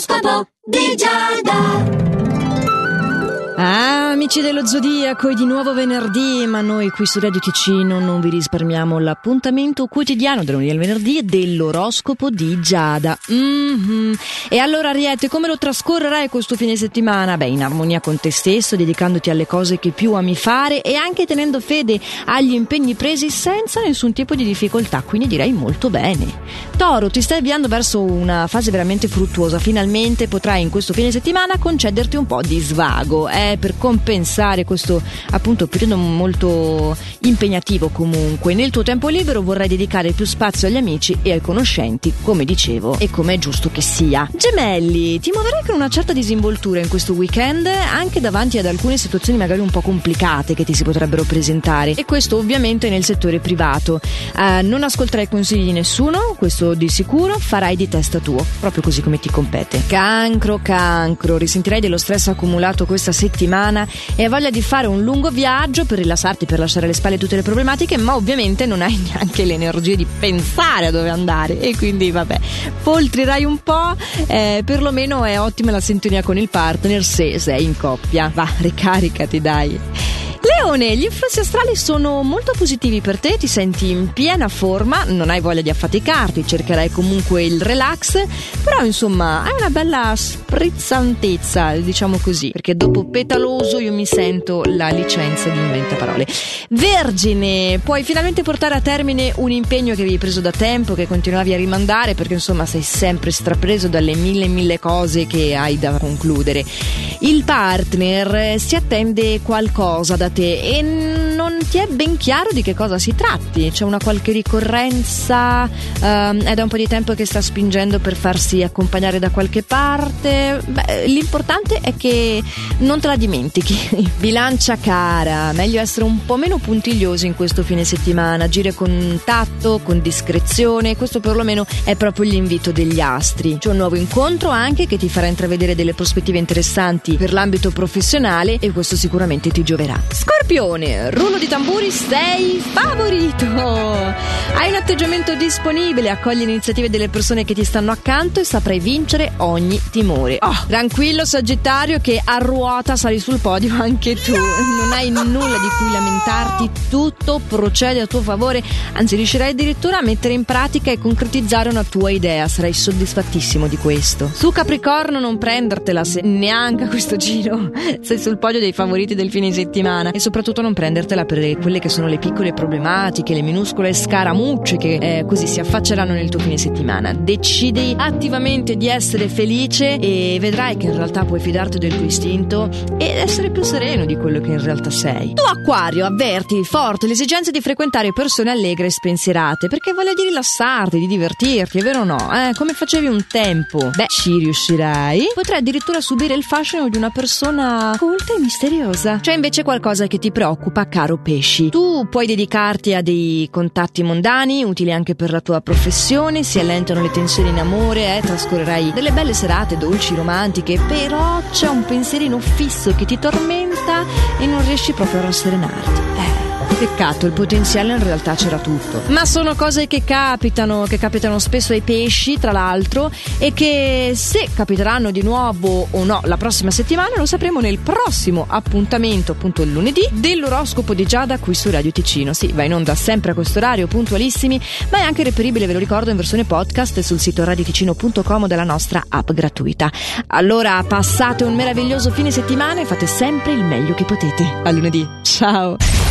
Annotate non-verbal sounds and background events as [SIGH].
L'oroscopo di Giada. Ah, amici dello Zodiaco, è di nuovo venerdì, ma noi qui su Radio Ticino non vi risparmiamo l'appuntamento quotidiano del lunedì al venerdì dell'oroscopo di Giada. Mm-hmm. E allora, Ariete, come lo trascorrerai questo fine settimana? Beh, in armonia con te stesso, dedicandoti alle cose che più ami fare e anche tenendo fede agli impegni presi senza nessun tipo di difficoltà, quindi direi molto bene. Toro, ti stai avviando verso una fase veramente fruttuosa, finalmente potrai in questo fine settimana concederti un po' di svago. Eh? Per compensare questo appunto periodo molto impegnativo comunque. Nel tuo tempo libero vorrai dedicare più spazio agli amici e ai conoscenti, come dicevo, e come è giusto che sia. Gemelli, ti muoverai con una certa disinvoltura in questo weekend, anche davanti ad alcune situazioni magari un po' complicate che ti si potrebbero presentare. E questo ovviamente nel settore privato. Uh, non ascolterai consigli di nessuno, questo di sicuro, farai di testa tuo, proprio così come ti compete. Cancro, cancro, risentirai dello stress accumulato questa settimana settimana e hai voglia di fare un lungo viaggio per rilassarti, per lasciare alle spalle tutte le problematiche, ma ovviamente non hai [LAUGHS] neanche le energie di pensare a dove andare e quindi vabbè, poltrirai un po', eh, perlomeno è ottima la sintonia con il partner se sei in coppia. Va, ricaricati dai. Leone, gli influssi astrali sono molto positivi per te, ti senti in piena forma, non hai voglia di affaticarti, cercherai comunque il relax, però insomma hai una bella sprizzantezza, diciamo così, perché dopo petaloso io mi sento la licenza di inventa parole. Vergine, puoi finalmente portare a termine un impegno che avevi preso da tempo, che continuavi a rimandare, perché insomma sei sempre strapreso dalle mille mille cose che hai da concludere. Il partner si attende qualcosa da te e non ti è ben chiaro di che cosa si tratti. C'è una qualche ricorrenza, ehm, è da un po' di tempo che sta spingendo per farsi accompagnare da qualche parte. Beh, l'importante è che non te la dimentichi. [LAUGHS] Bilancia cara, meglio essere un po' meno puntigliosi in questo fine settimana, agire con tatto, con discrezione, questo perlomeno è proprio l'invito degli astri. C'è un nuovo incontro anche che ti farà intravedere delle prospettive interessanti per l'ambito professionale e questo sicuramente ti gioverà. Scorpione, rullo di tamburi, sei favorito! Hai un atteggiamento disponibile, accogli le iniziative delle persone che ti stanno accanto e saprai vincere ogni timore. Oh, tranquillo Sagittario che a ruota sali sul podio anche tu. Non hai nulla di cui lamentarti, tutto procede a tuo favore, anzi riuscirai addirittura a mettere in pratica e concretizzare una tua idea, sarai soddisfattissimo di questo. Su Capricorno non prendertela se neanche a questo giro sei sul podio dei favoriti del fine settimana e soprattutto non prendertela per quelle che sono le piccole problematiche, le minuscole scaramucce che eh, così si affacceranno nel tuo fine settimana. Decidi attivamente di essere felice e vedrai che in realtà puoi fidarti del tuo istinto ed essere più sereno di quello che in realtà sei. Tu Acquario, avverti forte l'esigenza di frequentare persone allegre e spensierate perché voglia di rilassarti, di divertirti, è vero o no? Eh, come facevi un tempo? Beh, ci riuscirai. Potrai addirittura subire il fascino di una persona colta e misteriosa. C'è invece qualcosa che ti preoccupa, caro pesci. Tu puoi dedicarti a dei contatti mondani, utili anche per la tua professione, si allentano le tensioni in amore, eh, trascorrerai delle belle serate dolci, romantiche, però c'è un pensierino fisso che ti tormenta e non riesci proprio a rasserenarti. Eh. Peccato, il potenziale in realtà c'era tutto. Ma sono cose che capitano, che capitano spesso ai pesci, tra l'altro, e che se capiteranno di nuovo o no la prossima settimana lo sapremo nel prossimo appuntamento, appunto il lunedì, dell'oroscopo di Giada qui su Radio Ticino. Sì, va in onda sempre a questo orario, puntualissimi, ma è anche reperibile, ve lo ricordo, in versione podcast sul sito radioticino.com della nostra app gratuita. Allora passate un meraviglioso fine settimana e fate sempre il meglio che potete. A lunedì. Ciao!